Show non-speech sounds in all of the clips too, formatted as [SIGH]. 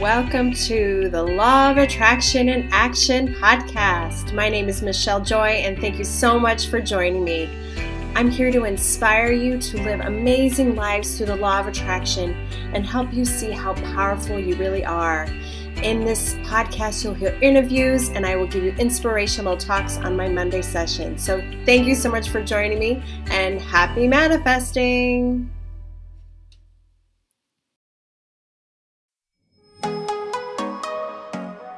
Welcome to the Law of Attraction and Action podcast. My name is Michelle Joy, and thank you so much for joining me. I'm here to inspire you to live amazing lives through the law of attraction and help you see how powerful you really are. In this podcast, you'll hear interviews and I will give you inspirational talks on my Monday session. So, thank you so much for joining me and happy manifesting!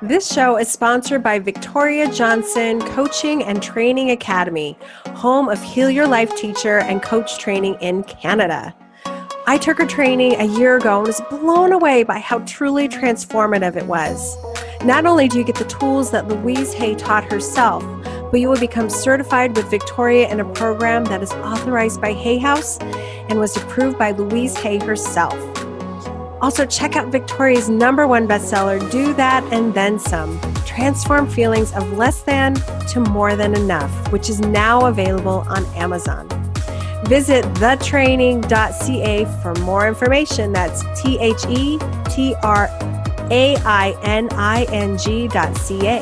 This show is sponsored by Victoria Johnson Coaching and Training Academy, home of Heal Your Life teacher and coach training in Canada. I took her training a year ago and was blown away by how truly transformative it was. Not only do you get the tools that Louise Hay taught herself, but you will become certified with Victoria in a program that is authorized by Hay House and was approved by Louise Hay herself. Also, check out Victoria's number one bestseller, Do That and Then Some Transform Feelings of Less Than to More Than Enough, which is now available on Amazon. Visit thetraining.ca for more information. That's T H E T R A I N I N G.ca.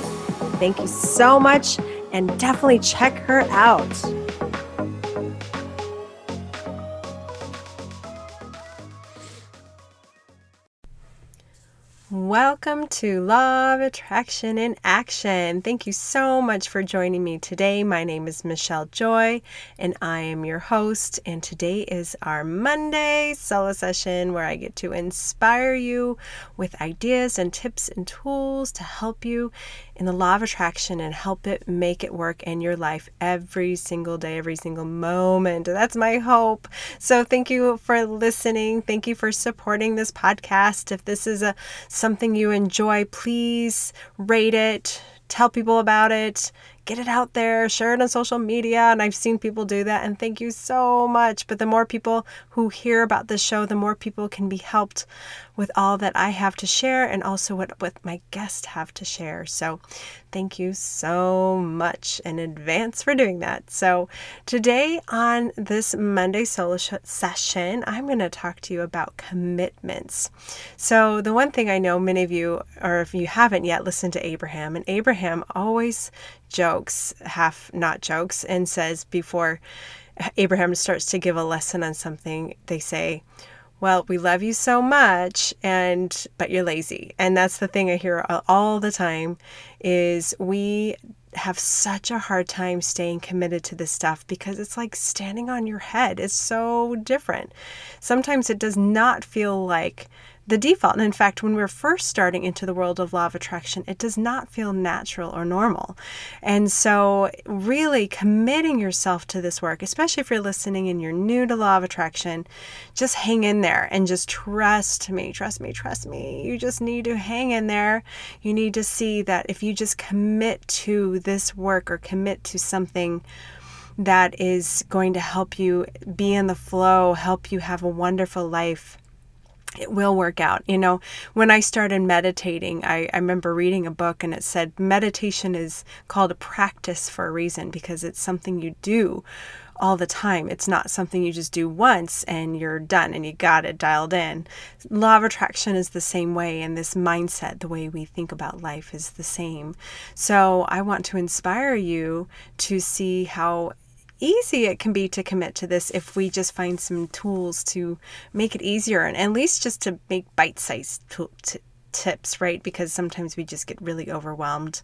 Thank you so much and definitely check her out. Welcome to Law of Attraction in Action. Thank you so much for joining me today. My name is Michelle Joy, and I am your host. And today is our Monday solo session where I get to inspire you with ideas and tips and tools to help you in the law of attraction and help it make it work in your life every single day, every single moment. That's my hope. So thank you for listening. Thank you for supporting this podcast. If this is a something you enjoy, please rate it, tell people about it get it out there, share it on social media. And I've seen people do that. And thank you so much. But the more people who hear about this show, the more people can be helped with all that I have to share and also what, what my guests have to share. So thank you so much in advance for doing that. So today on this Monday solo sh- session, I'm going to talk to you about commitments. So the one thing I know many of you, or if you haven't yet, listened to Abraham, and Abraham always jokes, half not jokes, and says before Abraham starts to give a lesson on something, they say, well, we love you so much and but you're lazy. And that's the thing I hear all the time is we have such a hard time staying committed to this stuff because it's like standing on your head. It's so different. Sometimes it does not feel like the default. And in fact, when we're first starting into the world of law of attraction, it does not feel natural or normal. And so, really committing yourself to this work, especially if you're listening and you're new to law of attraction, just hang in there and just trust me, trust me, trust me. You just need to hang in there. You need to see that if you just commit to this work or commit to something, that is going to help you be in the flow, help you have a wonderful life it will work out. You know, when I started meditating, I, I remember reading a book and it said meditation is called a practice for a reason because it's something you do all the time. It's not something you just do once and you're done and you got it dialed in. Law of attraction is the same way, and this mindset, the way we think about life, is the same. So I want to inspire you to see how easy it can be to commit to this if we just find some tools to make it easier and at least just to make bite-sized t- tips, right? Because sometimes we just get really overwhelmed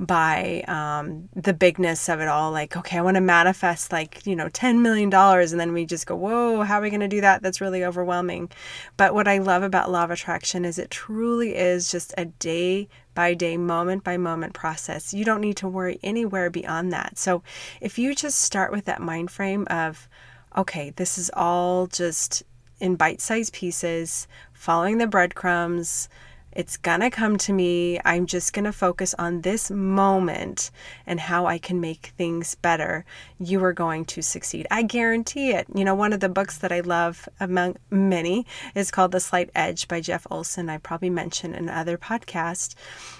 by um, the bigness of it all. Like, okay, I want to manifest like, you know, $10 million. And then we just go, whoa, how are we going to do that? That's really overwhelming. But what I love about Law of Attraction is it truly is just a day by day, moment by moment process. You don't need to worry anywhere beyond that. So if you just start with that mind frame of, okay, this is all just in bite sized pieces, following the breadcrumbs, it's gonna come to me. I'm just gonna focus on this moment and how I can make things better. You are going to succeed. I guarantee it. You know, one of the books that I love among many is called The Slight Edge by Jeff Olson. I probably mentioned in other podcasts.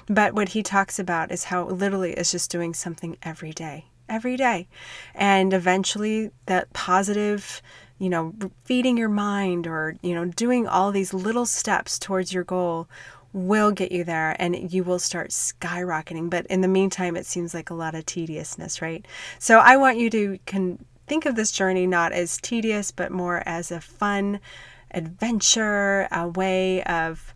But what he talks about is how literally is just doing something every day. Every day. And eventually that positive you know, feeding your mind or, you know, doing all these little steps towards your goal will get you there and you will start skyrocketing. But in the meantime, it seems like a lot of tediousness, right? So I want you to can think of this journey not as tedious, but more as a fun adventure, a way of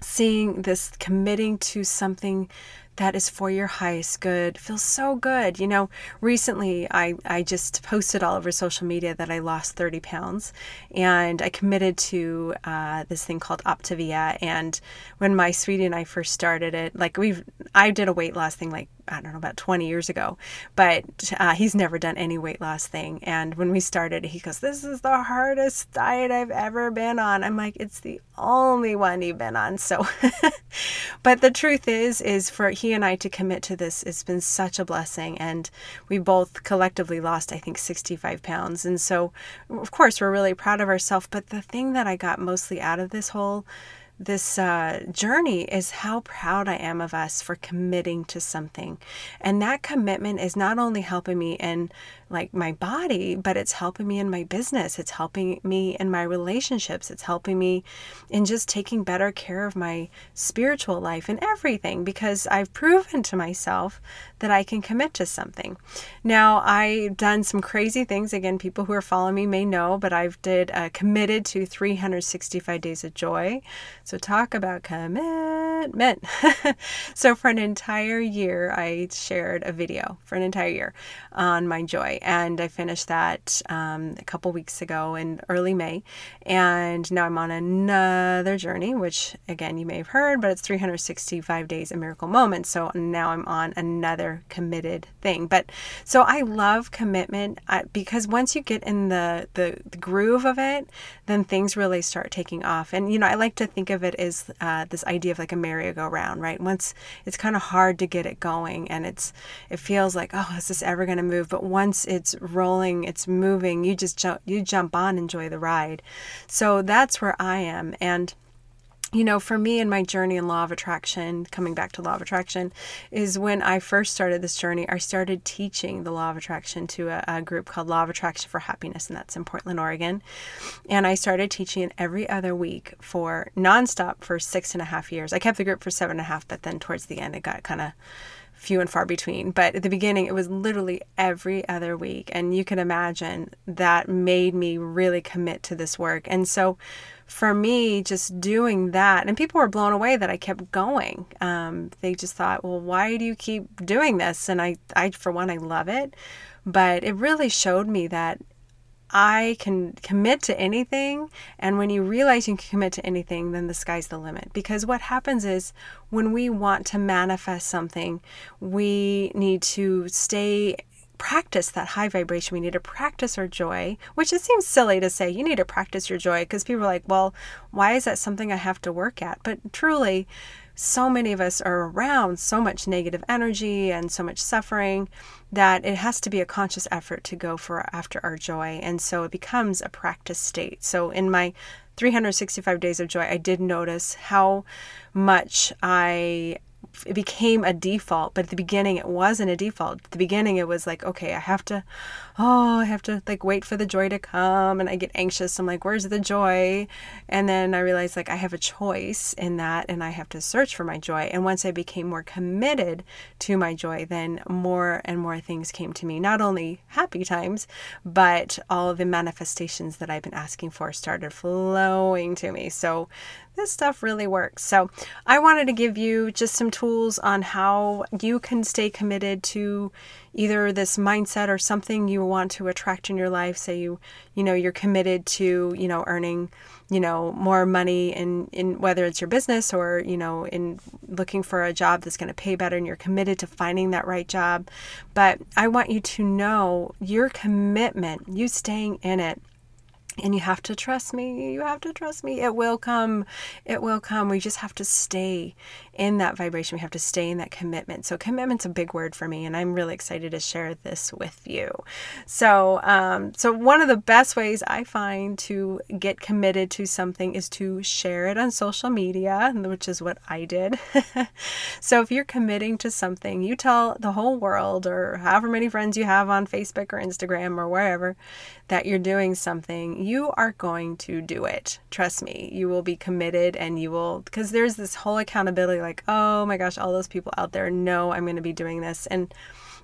seeing this committing to something that is for your highest good feels so good. You know, recently I, I just posted all over social media that I lost 30 pounds and I committed to uh, this thing called Optavia. And when my sweetie and I first started it, like we've, I did a weight loss thing like I don't know, about 20 years ago. But uh, he's never done any weight loss thing. And when we started, he goes, This is the hardest diet I've ever been on. I'm like, It's the only one you've been on. So, [LAUGHS] but the truth is, is for he and I to commit to this, it's been such a blessing. And we both collectively lost, I think, 65 pounds. And so, of course, we're really proud of ourselves. But the thing that I got mostly out of this whole this uh, journey is how proud I am of us for committing to something. And that commitment is not only helping me in like my body, but it's helping me in my business. It's helping me in my relationships. It's helping me in just taking better care of my spiritual life and everything because I've proven to myself that I can commit to something. Now, I've done some crazy things. Again, people who are following me may know, but I've did uh, committed to 365 days of joy. So talk about commitment. [LAUGHS] so for an entire year, I shared a video for an entire year on my joy and I finished that um, a couple weeks ago in early May. And now I'm on another journey, which again, you may have heard, but it's 365 days a miracle moment. So now I'm on another committed thing. But so I love commitment because once you get in the, the, the, groove of it, then things really start taking off. And, you know, I like to think of it as uh, this idea of like a merry-go-round, right? Once it's kind of hard to get it going and it's, it feels like, oh, is this ever going to move? But once it's rolling, it's moving, you just jump, you jump on, enjoy the ride. So that's where I am. And you know, for me in my journey in law of attraction, coming back to law of attraction, is when I first started this journey, I started teaching the law of attraction to a, a, group called Law of Attraction for Happiness, and that's in Portland, Oregon. And I started teaching it every other week for nonstop for six and a half years. I kept the group for seven and a half, but then towards the end, it got kind of few and far between. But at the beginning, it was literally every other week. And you can imagine that made me really commit to this work. And so for me, just doing that, and people were blown away that I kept going. Um, they just thought, well, why do you keep doing this? And I, I, for one, I love it. But it really showed me that I can commit to anything. And when you realize you can commit to anything, then the sky's the limit. Because what happens is when we want to manifest something, we need to stay practice that high vibration. We need to practice our joy, which it seems silly to say you need to practice your joy because people are like, well, why is that something I have to work at? But truly, so many of us are around so much negative energy and so much suffering that it has to be a conscious effort to go for after our joy. And so it becomes a practice state. So in my 365 days of joy i did notice how much i it became a default but at the beginning it wasn't a default. At the beginning it was like okay i have to oh i have to like wait for the joy to come and i get anxious. I'm like where's the joy? And then i realized like i have a choice in that and i have to search for my joy. And once i became more committed to my joy then more and more things came to me. Not only happy times but all the manifestations that i've been asking for started flowing to me. So this stuff really works. So, I wanted to give you just some tools on how you can stay committed to either this mindset or something you want to attract in your life. Say you, you know, you're committed to, you know, earning, you know, more money in in whether it's your business or, you know, in looking for a job that's going to pay better and you're committed to finding that right job. But I want you to know your commitment, you staying in it and you have to trust me. You have to trust me. It will come. It will come. We just have to stay in that vibration. We have to stay in that commitment. So, commitment's a big word for me, and I'm really excited to share this with you. So, um, so one of the best ways I find to get committed to something is to share it on social media, which is what I did. [LAUGHS] so, if you're committing to something, you tell the whole world, or however many friends you have on Facebook or Instagram or wherever, that you're doing something you are going to do it. Trust me, you will be committed and you will, because there's this whole accountability like, oh my gosh, all those people out there know I'm going to be doing this. And,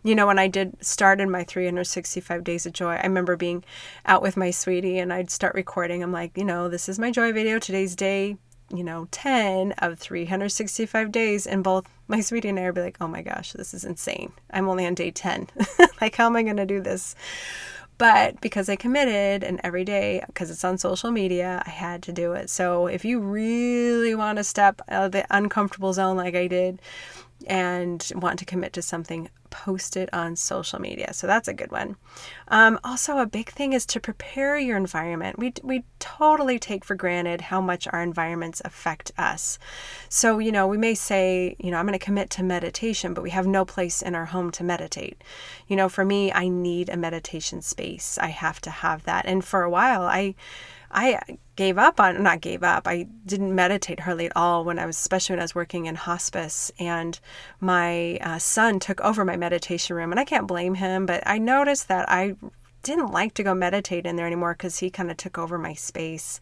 you know, when I did started my 365 days of joy, I remember being out with my sweetie and I'd start recording. I'm like, you know, this is my joy video. Today's day, you know, 10 of 365 days. And both my sweetie and I would be like, oh my gosh, this is insane. I'm only on day 10. [LAUGHS] like, how am I going to do this? But because I committed and every day, because it's on social media, I had to do it. So if you really want to step out of the uncomfortable zone like I did, and want to commit to something, post it on social media. So that's a good one. Um, also, a big thing is to prepare your environment. We, we totally take for granted how much our environments affect us. So, you know, we may say, you know, I'm going to commit to meditation, but we have no place in our home to meditate. You know, for me, I need a meditation space. I have to have that. And for a while, I, I gave up on not gave up. I didn't meditate hardly at all when I was especially when I was working in hospice and my uh, son took over my meditation room and I can't blame him, but I noticed that I didn't like to go meditate in there anymore because he kind of took over my space.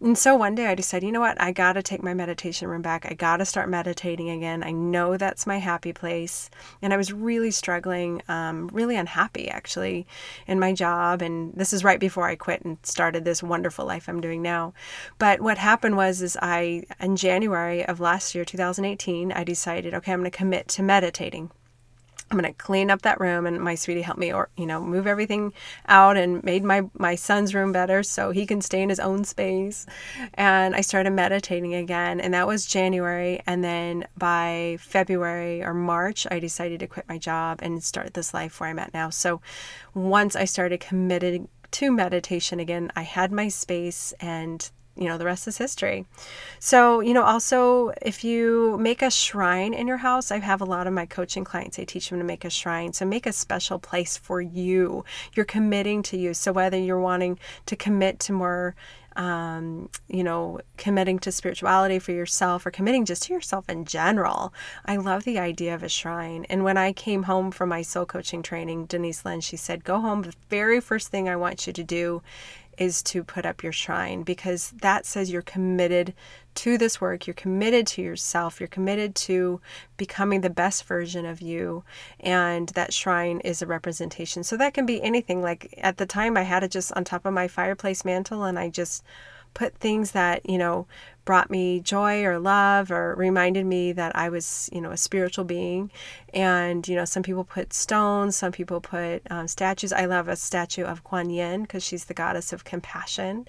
And so one day I decided, you know what? I got to take my meditation room back. I got to start meditating again. I know that's my happy place. And I was really struggling, um, really unhappy actually in my job. And this is right before I quit and started this wonderful life I'm doing now. But what happened was, is I, in January of last year, 2018, I decided, okay, I'm going to commit to meditating I'm gonna clean up that room, and my sweetie helped me, or you know, move everything out and made my my son's room better so he can stay in his own space. And I started meditating again, and that was January. And then by February or March, I decided to quit my job and start this life where I'm at now. So once I started committed to meditation again, I had my space, and you know, the rest is history. So, you know, also if you make a shrine in your house, I have a lot of my coaching clients, I teach them to make a shrine. So make a special place for you. You're committing to you. So whether you're wanting to commit to more, um, you know, committing to spirituality for yourself or committing just to yourself in general. I love the idea of a shrine. And when I came home from my soul coaching training, Denise Linn, she said, Go home. The very first thing I want you to do is to put up your shrine because that says you're committed to this work, you're committed to yourself, you're committed to becoming the best version of you, and that shrine is a representation. So that can be anything. Like at the time, I had it just on top of my fireplace mantle, and I just put things that, you know, brought me joy or love or reminded me that I was, you know, a spiritual being. And, you know, some people put stones, some people put um, statues. I love a statue of Kuan Yin because she's the goddess of compassion.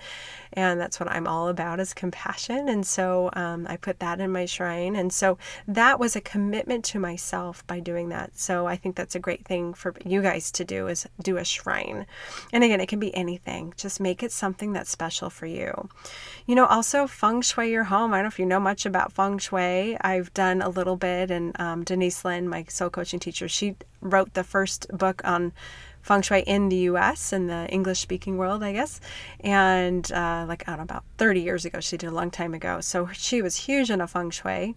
And that's what I'm all about is compassion. And so um, I put that in my shrine. And so that was a commitment to myself by doing that. So I think that's a great thing for you guys to do is do a shrine. And again, it can be anything. Just make it something that's special for you. You know, also feng shui your home. I don't know if you know much about feng shui. I've done a little bit, and um, Denise Linn, my soul coaching teacher, she wrote the first book on feng shui in the US, in the English speaking world, I guess. And uh, like, I don't know, about 30 years ago, she did a long time ago. So she was huge into feng shui.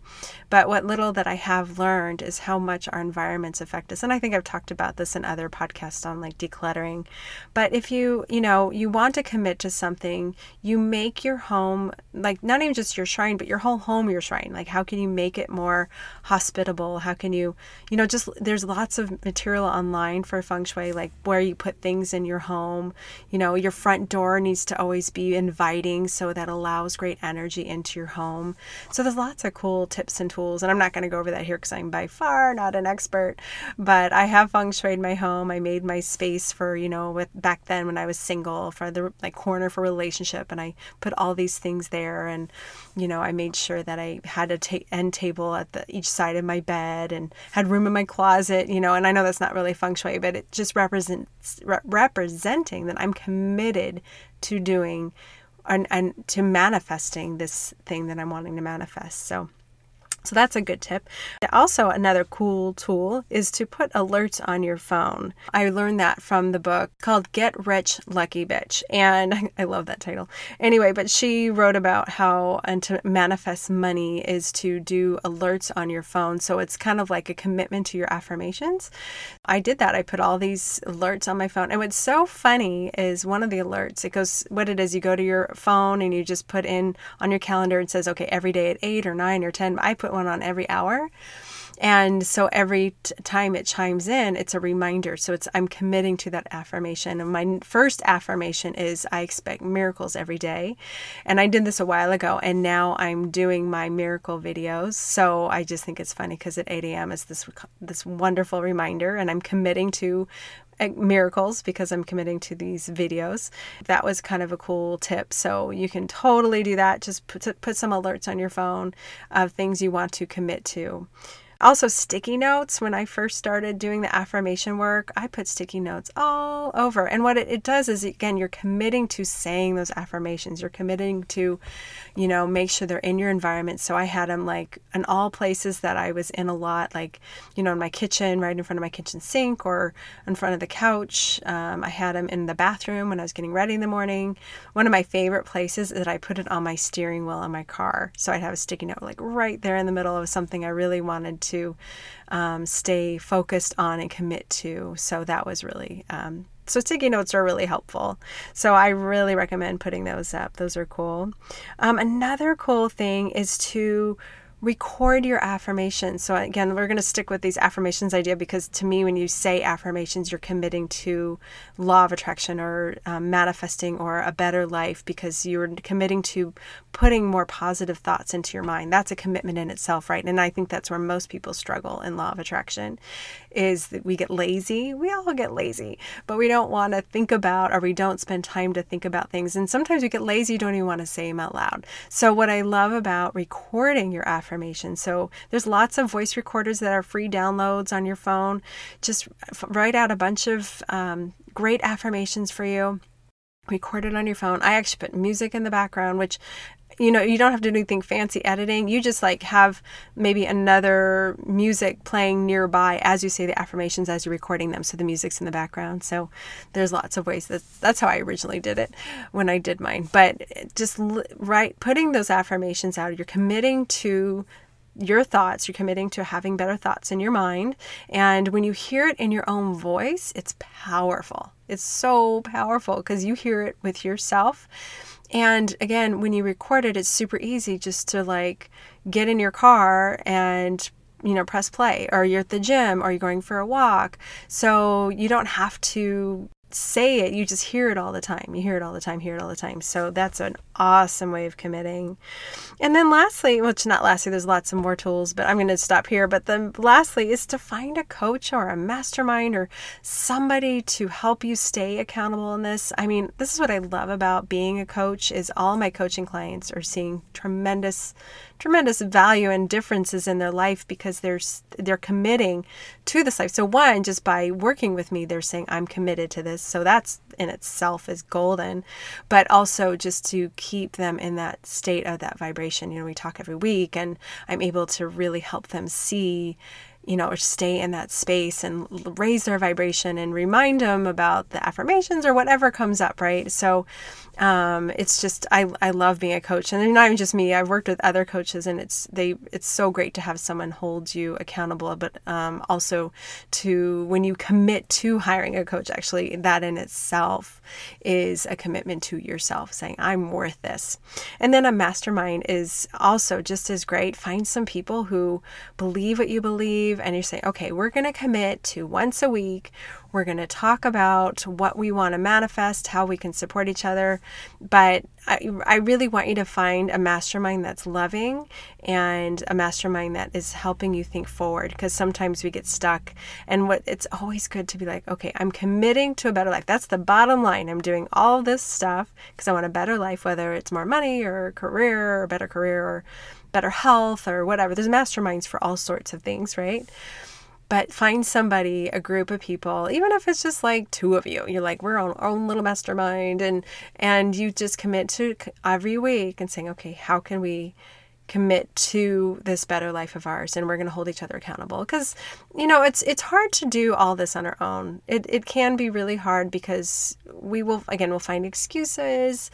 But what little that I have learned is how much our environments affect us. And I think I've talked about this in other podcasts on like decluttering. But if you, you know, you want to commit to something, you make your home like not even just your shrine, but your whole home your shrine. Like, how can you make it more hospitable? How can you, you know, just there's lots of material online for feng shui, like where you put things in your home. You know, your front door needs to always be inviting so that allows great energy into your home. So there's lots of cool tips and tools. And I'm not going to go over that here because I'm by far not an expert, but I have feng shuied my home. I made my space for, you know, with back then when I was single for the like corner for relationship. And I put all these things there. And, you know, I made sure that I had a ta- end table at the each side of my bed and had room in my closet, you know, and I know that's not really feng shui, but it just represents re- representing that I'm committed to doing and, and to manifesting this thing that I'm wanting to manifest. So So that's a good tip. Also, another cool tool is to put alerts on your phone. I learned that from the book called Get Rich Lucky Bitch. And [LAUGHS] I love that title. Anyway, but she wrote about how and to manifest money is to do alerts on your phone. So it's kind of like a commitment to your affirmations. I did that. I put all these alerts on my phone. And what's so funny is one of the alerts, it goes, what it is, you go to your phone and you just put in on your calendar, and says, okay, every day at 8 or 9 or 10. I put one on every hour. And so every t- time it chimes in, it's a reminder. So it's I'm committing to that affirmation. And my first affirmation is I expect miracles every day. And I did this a while ago, and now I'm doing my miracle videos. So I just think it's funny because at 8 a.m. is this this wonderful reminder, and I'm committing to uh, miracles because I'm committing to these videos. That was kind of a cool tip. So you can totally do that. Just put, put some alerts on your phone of things you want to commit to. Also, sticky notes. When I first started doing the affirmation work, I put sticky notes all over. And what it, it does is, again, you're committing to saying those affirmations. You're committing to, you know, make sure they're in your environment. So I had them like in all places that I was in a lot, like, you know, in my kitchen, right in front of my kitchen sink or in front of the couch. Um, I had them in the bathroom when I was getting ready in the morning. One of my favorite places is that I put it on my steering wheel in my car. So I'd have a sticky note like right there in the middle of something I really wanted to to um, stay focused on and commit to. So that was really um, so sticky notes are really helpful. So I really recommend putting those up. Those are cool. Um, another cool thing is to record your affirmations. So, again, we're going to stick with these affirmations idea because to me, when you say affirmations, you're committing to law of attraction or um, manifesting or a better life because you're committing to putting more positive thoughts into your mind. That's a commitment in itself, right? And I think that's where most people struggle in law of attraction is that we get lazy. We all get lazy, but we don't want to think about or we don't spend time to think about things. And sometimes we get lazy, don't even want to say them out loud. So, what I love about recording your affirmations, so there's lots of voice recorders that are free downloads on your phone. Just write out a bunch of um, great affirmations for you record it on your phone. I actually put music in the background, which you know you don't have to do anything fancy editing. You just like have maybe another music playing nearby as you say the affirmations as you're recording them. So the music's in the background. So there's lots of ways that that's how i originally did it when i did mine. But just right putting those affirmations out you're committing to your thoughts, you're committing to having better thoughts in your mind. And when you hear it in your own voice, it's powerful. It's so powerful because you hear it with yourself and again, when you record it, it's super easy just to like get in your car and you know press play. Or you're at the gym or you're going for a walk. So you don't have to say it, you just hear it all the time. You hear it all the time, hear it all the time. So that's an awesome way of committing. And then lastly, which not lastly, there's lots of more tools, but I'm going to stop here. But then lastly is to find a coach or a mastermind or somebody to help you stay accountable in this. I mean, this is what I love about being a coach is all my coaching clients are seeing tremendous tremendous value and differences in their life because they're they're committing to this life. So one, just by working with me, they're saying I'm committed to this. So that's in itself is golden, but also just to keep them in that state of that vibration. You know, we talk every week, and I'm able to really help them see you know, stay in that space and raise their vibration and remind them about the affirmations or whatever comes up, right? So um, it's just I, I love being a coach and not even just me i've worked with other coaches and it's they it's so great to have someone hold you accountable but um, also to when you commit to hiring a coach actually that in itself is a commitment to yourself saying i'm worth this and then a mastermind is also just as great find some people who believe what you believe and you say, okay we're going to commit to once a week we're going to talk about what we want to manifest, how we can support each other. But I, I really want you to find a mastermind that's loving and a mastermind that is helping you think forward because sometimes we get stuck. And what it's always good to be like, okay, I'm committing to a better life. That's the bottom line. I'm doing all this stuff because I want a better life, whether it's more money or career or better career or better health or whatever. There's masterminds for all sorts of things, right? but find somebody, a group of people, even if it's just like two of you. You're like, we're on our own little mastermind, and and you just commit to every week and saying, okay, how can we commit to this better life of ours and we're going to hold each other accountable because you know it's it's hard to do all this on our own it, it can be really hard because we will again we'll find excuses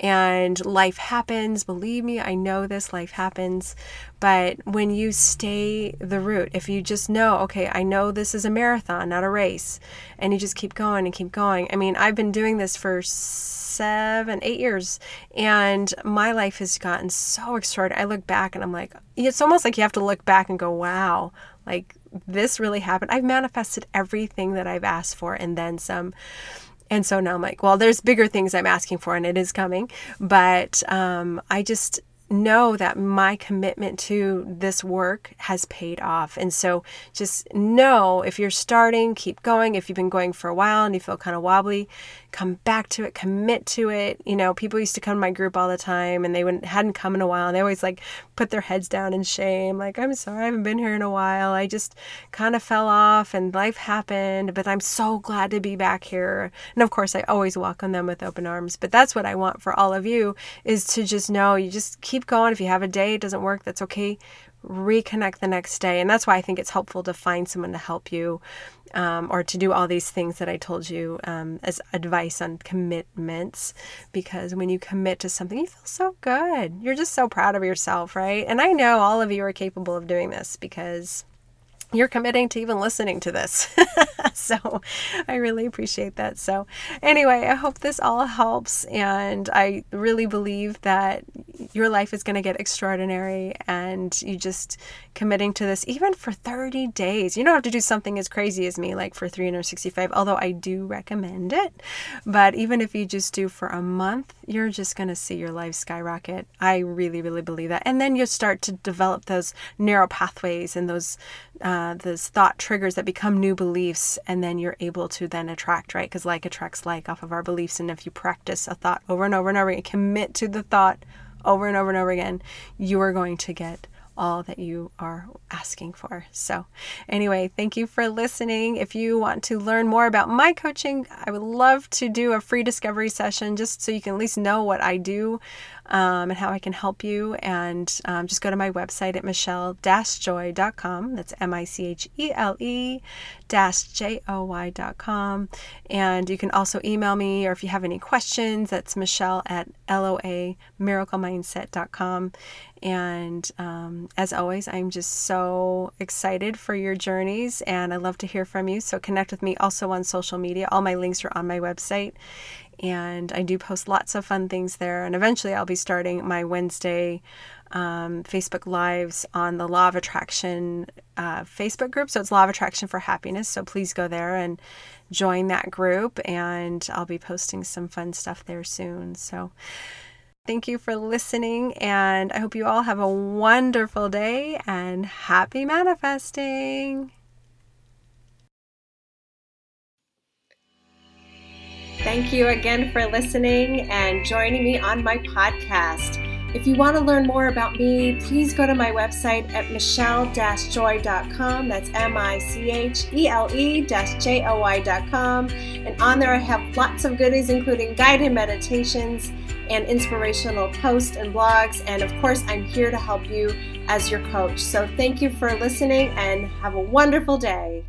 and life happens believe me i know this life happens but when you stay the route if you just know okay i know this is a marathon not a race and you just keep going and keep going i mean i've been doing this for seven, eight years. And my life has gotten so extraordinary. I look back and I'm like, it's almost like you have to look back and go, wow, like this really happened. I've manifested everything that I've asked for and then some. And so now I'm like, well, there's bigger things I'm asking for and it is coming. But um, I just, know that my commitment to this work has paid off. And so just know if you're starting, keep going. If you've been going for a while and you feel kind of wobbly, come back to it, commit to it. You know, people used to come to my group all the time and they wouldn't, hadn't come in a while and they always like put their heads down in shame. Like, I'm sorry, I haven't been here in a while. I just kind of fell off and life happened, but I'm so glad to be back here. And of course, I always welcome them with open arms. But that's what I want for all of you is to just know you just keep going. If you have a day it doesn't work, that's okay reconnect the next day. And that's why I think it's helpful to find someone to help you um, or to do all these things that I told you um, as advice on commitments. Because when you commit to something, you feel so good. You're just so proud of yourself, right? And I know all of you are capable of doing this because you're committing to even listening to this. [LAUGHS] so I really appreciate that. So, anyway, I hope this all helps. And I really believe that your life is going to get extraordinary and you just committing to this even for 30 days. You don't have to do something as crazy as me, like for 365, although I do recommend it. But even if you just do for a month, you're just going to see your life skyrocket. I really, really believe that. And then you start to develop those narrow pathways and those uh, uh, those thought triggers that become new beliefs, and then you're able to then attract, right? Because like attracts like off of our beliefs. And if you practice a thought over and over and over again, commit to the thought over and over and over again, you are going to get all that you are asking for. So, anyway, thank you for listening. If you want to learn more about my coaching, I would love to do a free discovery session just so you can at least know what I do um, and how I can help you. And um, just go to my website at michelle-joy.com. That's M-I-C-H-E-L-E J O Y.com. And you can also email me, or if you have any questions, that's michelle at LOA miraclemindset.com. And um, as always, I'm just so excited for your journeys and I love to hear from you. So connect with me also on social media. All my links are on my website and I do post lots of fun things there. And eventually, I'll be starting my Wednesday um, Facebook Lives on the Law of Attraction uh, Facebook group. So it's Law of Attraction for Happiness. So please go there and join that group, and I'll be posting some fun stuff there soon. So thank you for listening, and I hope you all have a wonderful day and happy manifesting. Thank you again for listening and joining me on my podcast. If you want to learn more about me, please go to my website at michelle-joy.com. That's M-I-C-H-E-L-E J-O-Y.com. And on there I have lots of goodies, including guided meditations and inspirational posts and blogs. And of course, I'm here to help you as your coach. So thank you for listening and have a wonderful day.